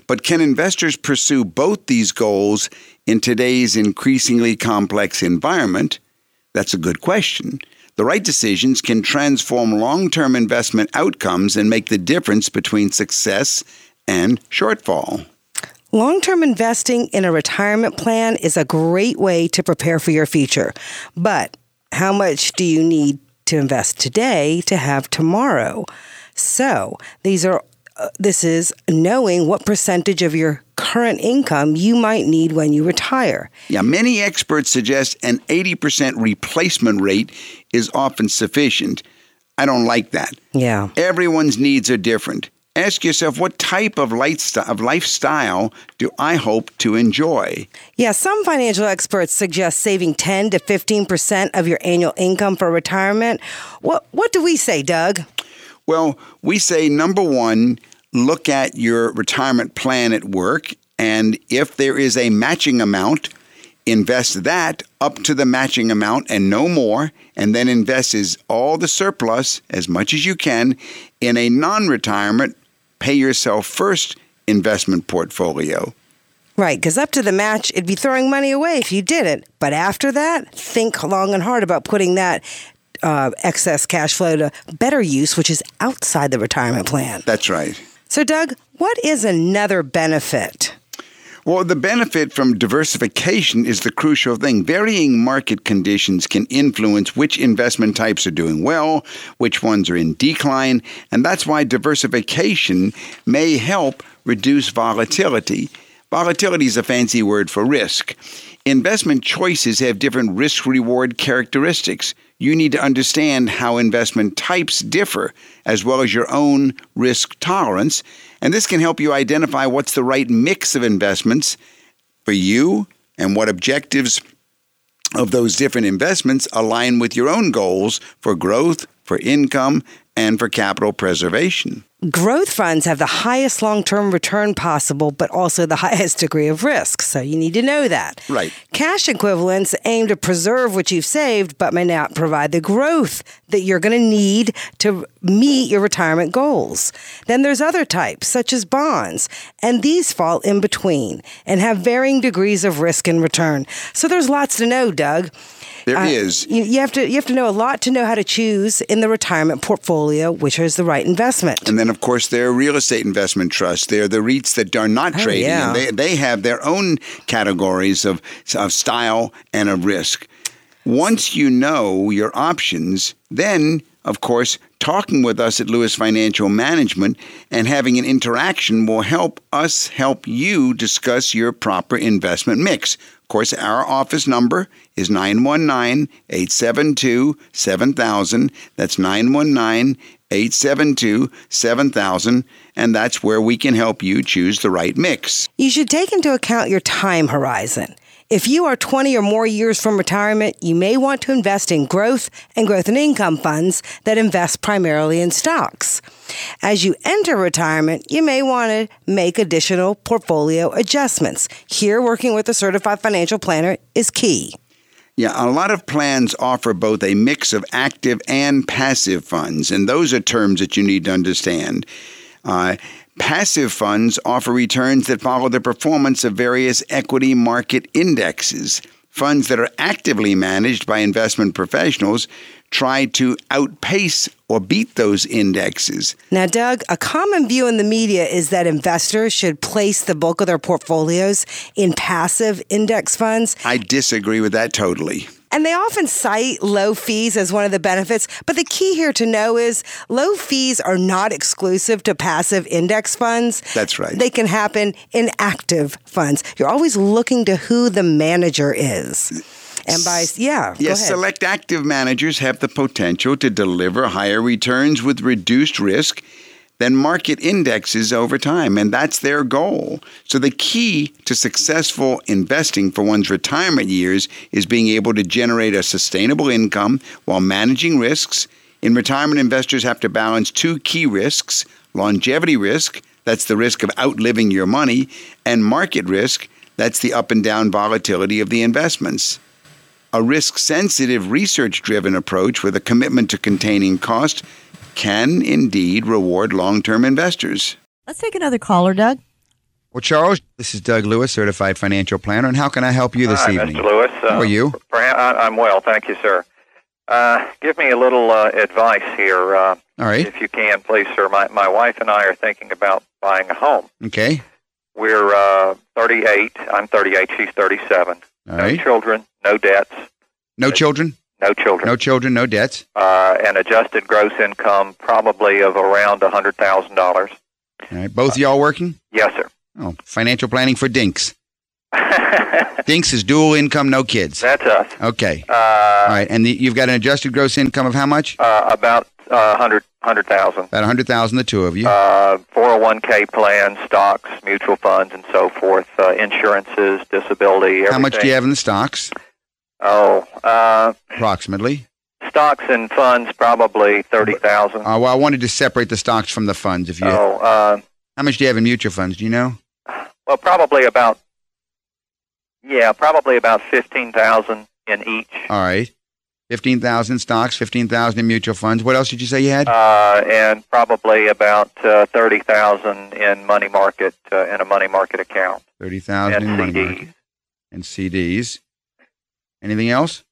B: But can investors pursue both these goals in today's increasingly complex environment? That's a good question. The right decisions can transform long term investment outcomes and make the difference between success and shortfall.
C: Long term investing in a retirement plan is a great way to prepare for your future. But how much do you need to invest today to have tomorrow? So, these are Uh, this is knowing what percentage of your current income you might need when you retire.
B: Yeah, many experts suggest an 80% replacement rate is often sufficient. I don't like that.
C: Yeah.
B: Everyone's needs are different. Ask yourself what type of lifestyle, of lifestyle do I hope to enjoy?
C: Yeah, some financial experts suggest saving 10 to 15% of your annual income for retirement. What what do we say, Doug?
B: Well, we say number 1, look at your retirement plan at work and if there is a matching amount, invest that up to the matching amount and no more, and then invest is all the surplus as much as you can in a non-retirement pay yourself first investment portfolio.
C: Right, because up to the match, it'd be throwing money away if you didn't. But after that, think long and hard about putting that uh, excess cash flow to better use, which is outside the retirement plan.
B: That's right.
C: So, Doug, what is another benefit?
B: Well, the benefit from diversification is the crucial thing. Varying market conditions can influence which investment types are doing well, which ones are in decline, and that's why diversification may help reduce volatility. Volatility is a fancy word for risk. Investment choices have different risk reward characteristics. You need to understand how investment types differ, as well as your own risk tolerance. And this can help you identify what's the right mix of investments for you and what objectives of those different investments align with your own goals for growth, for income, and for capital preservation.
C: Growth funds have the highest long term return possible, but also the highest degree of risk. So you need to know that.
B: Right.
C: Cash equivalents aim to preserve what you've saved, but may not provide the growth that you're going to need to meet your retirement goals. Then there's other types, such as bonds, and these fall in between and have varying degrees of risk and return. So there's lots to know, Doug.
B: There
C: Uh,
B: is.
C: You, you have to you have to know a lot to know how to choose in the retirement portfolio which is the right investment.
B: And then, of course, there are real estate investment trusts. There are the REITs that are not
C: Oh,
B: trading.
C: yeah.
B: And they, they have their own categories of, of style and of risk. Once you know your options, then, of course, talking with us at Lewis Financial Management and having an interaction will help us help you discuss your proper investment mix. Course, our office number is 919 872 7000. That's 919 872 7000, and that's where we can help you choose the right mix.
C: You should take into account your time horizon. If you are 20 or more years from retirement, you may want to invest in growth and growth and income funds that invest primarily in stocks. As you enter retirement, you may want to make additional portfolio adjustments. Here, working with a certified financial planner is key.
B: Yeah, a lot of plans offer both a mix of active and passive funds, and those are terms that you need to understand. Uh, passive funds offer returns that follow the performance of various equity market indexes. Funds that are actively managed by investment professionals try to outpace or beat those indexes.
C: Now, Doug, a common view in the media is that investors should place the bulk of their portfolios in passive index funds.
B: I disagree with that totally.
C: And they often cite low fees as one of the benefits. But the key here to know is low fees are not exclusive to passive index funds.
B: That's right.
C: They can happen in active funds. You're always looking to who the manager is. And by, yeah,
B: Yes, select active managers have the potential to deliver higher returns with reduced risk than market indexes over time, and that's their goal. So, the key to successful investing for one's retirement years is being able to generate a sustainable income while managing risks. In retirement, investors have to balance two key risks longevity risk, that's the risk of outliving your money, and market risk, that's the up and down volatility of the investments. A risk sensitive, research driven approach with a commitment to containing cost can indeed reward long term investors.
J: Let's take another caller, Doug.
I: Well, Charles, this is Doug Lewis, certified financial planner, and how can I help you this
K: Hi,
I: evening?
K: Mr. Lewis.
I: How are you?
K: Perhaps, I- I'm well, thank you, sir. Uh, give me a little uh, advice here, uh,
I: All right.
K: if you can, please, sir. My, my wife and I are thinking about buying a home.
I: Okay.
K: We're uh, 38. I'm 38. She's 37.
I: All
K: no
I: right.
K: children, no debts,
I: No children?
K: No children.
I: No children, no debts.
K: Uh, and adjusted gross income probably of around $100,000.
I: All right. Both of y'all working?
K: Yes, sir.
I: Oh, financial planning for Dinks. Dinks is dual income, no kids.
K: That's us.
I: Okay.
K: Uh,
I: All right. And the, you've got an adjusted gross income of how much?
K: uh, about uh, 100 100,000.
I: About 100000 the two of you.
K: uh, 401k plans, stocks, mutual funds, and so forth, uh, insurances, disability. Everything.
I: how much do you have in the stocks?
K: Oh, uh,
I: Approximately.
K: stocks and funds probably thirty thousand.
I: Uh, well, I wanted to separate the stocks from the funds. If you,
K: oh, uh,
I: how much do you have in mutual funds? Do you know?
K: well, probably about yeah, probably about fifteen thousand in each,
I: All right. 15,000 stocks, 15,000 in mutual funds. What else did you say you had?
K: uh, and probably about uh, thirty thousand in money market uh, in a money market account
I: 30,000 in
K: and
I: money
K: CDs.
I: market and CDs. Anything else?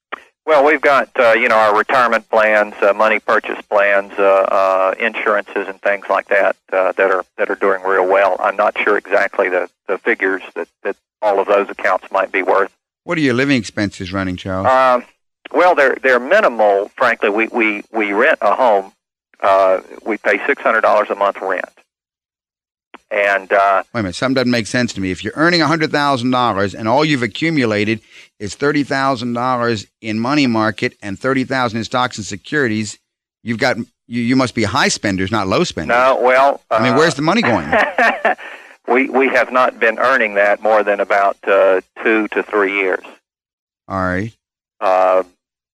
K: Well, we've got uh, you know our retirement plans, uh, money purchase plans, uh, uh, insurances, and things like that uh, that are that are doing real well. I'm not sure exactly the, the figures that, that all of those accounts might be worth.
I: What are your living expenses running, Charles?
K: Um, well, they're they're minimal. Frankly, we we we rent a home. Uh, we pay six hundred dollars a month rent, and uh,
I: Wait a minute. Something doesn't make sense to me. If you're earning $100,000 and all you've accumulated is $30,000 in money market and 30000 in stocks and securities, you've got you, you must be high spenders, not low spenders.
K: no, well, uh,
I: I mean, where's the money going?
K: we we have not been earning that more than about uh, two to three years.
I: All right.
K: uh,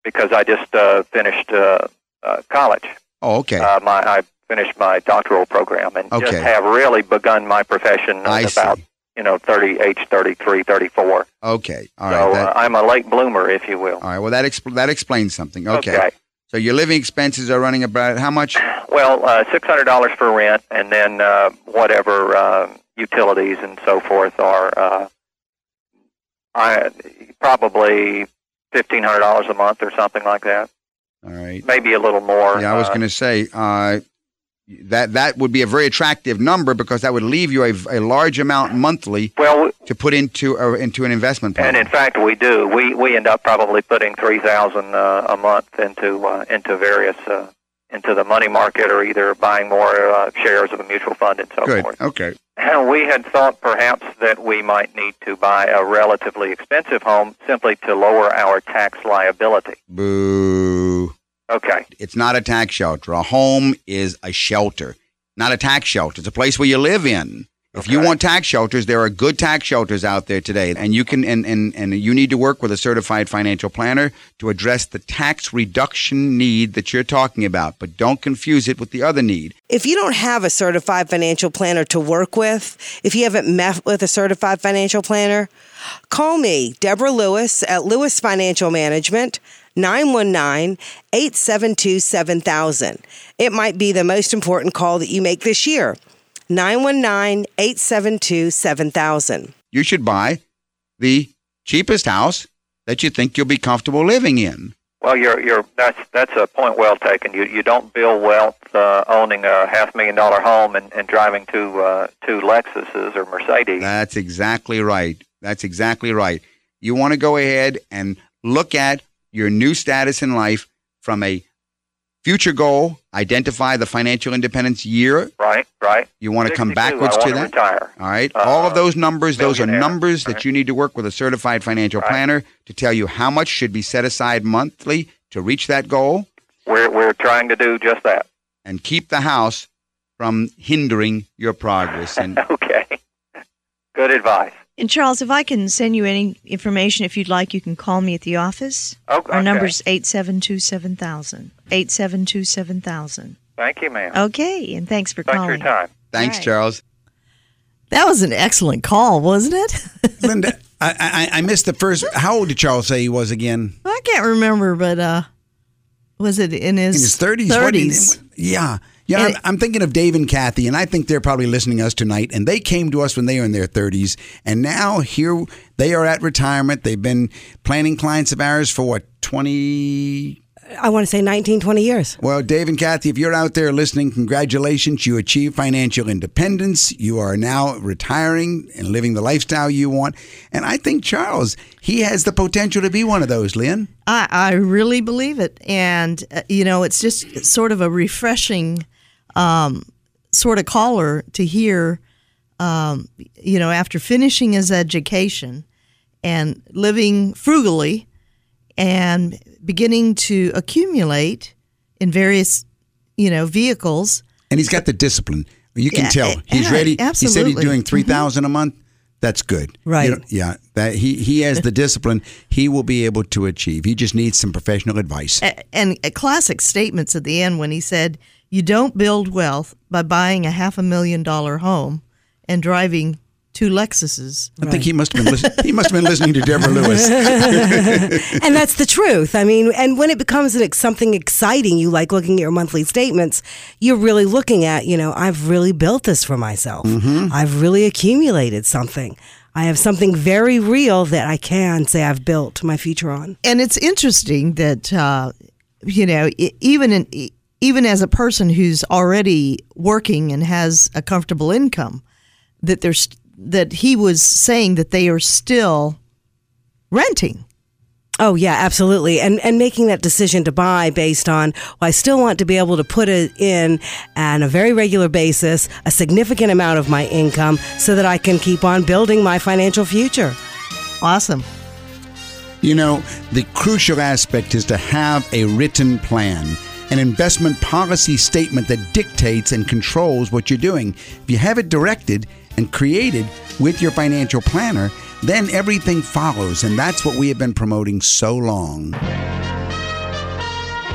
K: because I just uh, finished uh, uh, college.
I: Oh, okay.
K: Uh, my I finished my doctoral program and just have really begun my profession
I: I
K: at
I: see.
K: about you know 30 age 33 34
I: Okay. All
K: so.
I: That,
K: uh, I'm a late bloomer if you will
I: all right. Well, that expl- that explains something. Okay. So your living expenses are running about how much?
K: well uh, $600 for rent and then uh, whatever uh, utilities and so forth are uh, I probably $1500 a month or something like that
I: All right.
K: maybe a little more
I: Yeah, I was
K: uh,
I: going to say uh, that that would be a very attractive number because that would leave you a, a large amount monthly
K: well
I: to put into uh, into an investment plan.
K: And in fact, we do. We we end up probably putting three thousand uh, a month into uh, into various uh, into the money market, or either buying more uh, shares of a mutual fund and so
I: Good.
K: forth.
I: Okay.
K: And we had thought perhaps that we might need to buy a relatively expensive home simply to lower our tax liability.
I: Boo.
K: Okay.
L: It's not a tax shelter. A home is a shelter, not a tax shelter. It's a place where you live in. If you want tax shelters, there are good tax shelters out there today, and you can and, and, and you need to work with a certified financial planner to address the tax reduction need that you're talking about. But don't confuse it with the other need.
C: If you don't have a certified financial planner to work with, if you haven't met with a certified financial planner, call me, Deborah Lewis at Lewis Financial Management. 919 872 7000. It might be the most important call that you make this year. 919 872 7000.
L: You should buy the cheapest house that you think you'll be comfortable living in.
K: Well, you're you're that's that's a point well taken. You you don't build wealth uh, owning a half million dollar home and, and driving two uh, two Lexuses or Mercedes.
L: That's exactly right. That's exactly right. You want to go ahead and look at your new status in life from a future goal, identify the financial independence year.
K: Right, right.
L: You want to come backwards
K: I
L: to that.
K: Retire.
L: All right.
K: Uh,
L: All of those numbers, those are
K: millionaire,
L: numbers that you need to work with a certified financial
K: Right.
L: planner to tell you how much should be set aside monthly to reach that goal
K: We're we're trying to do just that.
L: and keep the house from hindering your progress. And
K: Okay. Good advice.
M: And Charles, if I can send you any information, if you'd like, you can call me at the office.
K: Okay.
M: Our number's 872 7000. 872 7000.
K: Thank you, ma'am.
M: Okay, and thanks for
K: Thanks for
M: calling.
K: your time.
L: thanks,
M: Right.
L: Charles.
A: That was an excellent call, wasn't it?
B: Linda, I, I I missed the first. How old did Charles say he was again?
A: I can't remember, but uh, was it in his
B: In his thirties.
A: Thirties.
B: Yeah. Yeah, I'm, I'm thinking of Dave and Kathy, and I think they're probably listening to us tonight. And they came to us when they were in their 30s, and now here they are at retirement. They've been planning clients of ours for what 20
C: I want to say 19, 20 years.
B: Well, Dave and Kathy, if you're out there listening, congratulations. You achieved financial independence. You are now retiring and living the lifestyle you want. And I think Charles, he has the potential to be one of those, Lynn.
A: I, I really believe it. And, uh, you know, it's just sort of a refreshing um, sort of caller to hear, um, you know, after finishing his education and living frugally and beginning to accumulate in various, you know, vehicles.
B: And he's got the discipline. You can
A: Yeah,
B: tell.
A: eh,
B: He's
A: yeah,
B: ready. He said he's
A: absolutely.
B: doing 3000 a month. That's good.
C: Right.
B: You know, yeah. That he he has the discipline he will be able to achieve. He just needs some professional advice.
A: And uh, classic statements at the end when he said, "You don't build wealth by buying a half a million dollar home and driving two Lexuses."
B: I think he must have been listen- he must have been listening to Deborah Lewis.
C: and that's the truth. I mean, and when it becomes an, ex- something exciting, you like looking at your monthly statements, you're really looking at, you know, I've really built this for myself. I've really accumulated something. I have something very real that I can say I've built my future on.
A: And it's interesting that uh, you know, even in e- even as a person who's already working and has a comfortable income, that there's that he was saying that they are still renting.
C: Oh yeah, absolutely. And and making that decision to buy based on well, I still want to be able to put it in on a very regular basis, a significant amount of my income so that I can keep on building my financial future.
A: Awesome.
B: You know, the crucial aspect is to have a written plan, an investment policy statement that dictates and controls what you're doing. If you have it directed and created with your financial planner, then everything follows, and that's what we have been promoting so long.